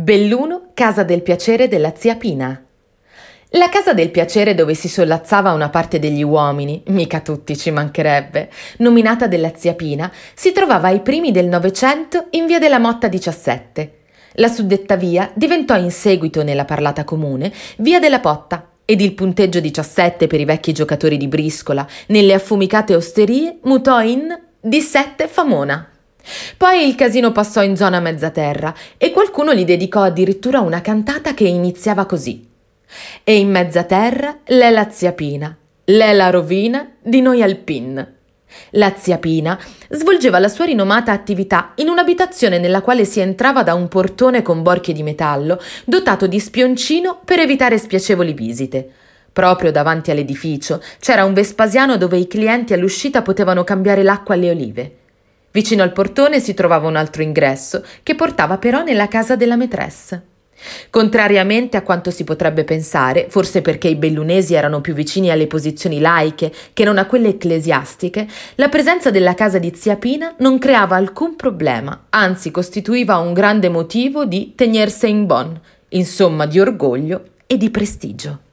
Belluno, casa del piacere della zia Pina. La casa del piacere dove si sollazzava una parte degli uomini, mica tutti ci mancherebbe, nominata della zia Pina, si trovava ai primi del Novecento in via della Motta 17. La suddetta via diventò in seguito nella parlata comune via della Potta ed il punteggio 17 per i vecchi giocatori di briscola nelle affumicate osterie mutò in di sette Famona. Poi il casino passò in zona mezzaterra e qualcuno gli dedicò addirittura una cantata che iniziava così. E in mezzaterra l'è la zia Pina, l'è la rovina di noi alpin. La zia Pina svolgeva la sua rinomata attività in un'abitazione nella quale si entrava da un portone con borchie di metallo dotato di spioncino per evitare spiacevoli visite. Proprio davanti all'edificio c'era un Vespasiano dove i clienti all'uscita potevano cambiare l'acqua alle olive. Vicino al portone si trovava un altro ingresso, che portava però nella casa della maîtresse. Contrariamente a quanto si potrebbe pensare, forse perché i bellunesi erano più vicini alle posizioni laiche che non a quelle ecclesiastiche, la presenza della casa di zia Pina non creava alcun problema, anzi costituiva un grande motivo di tenerse in bon, insomma di orgoglio e di prestigio.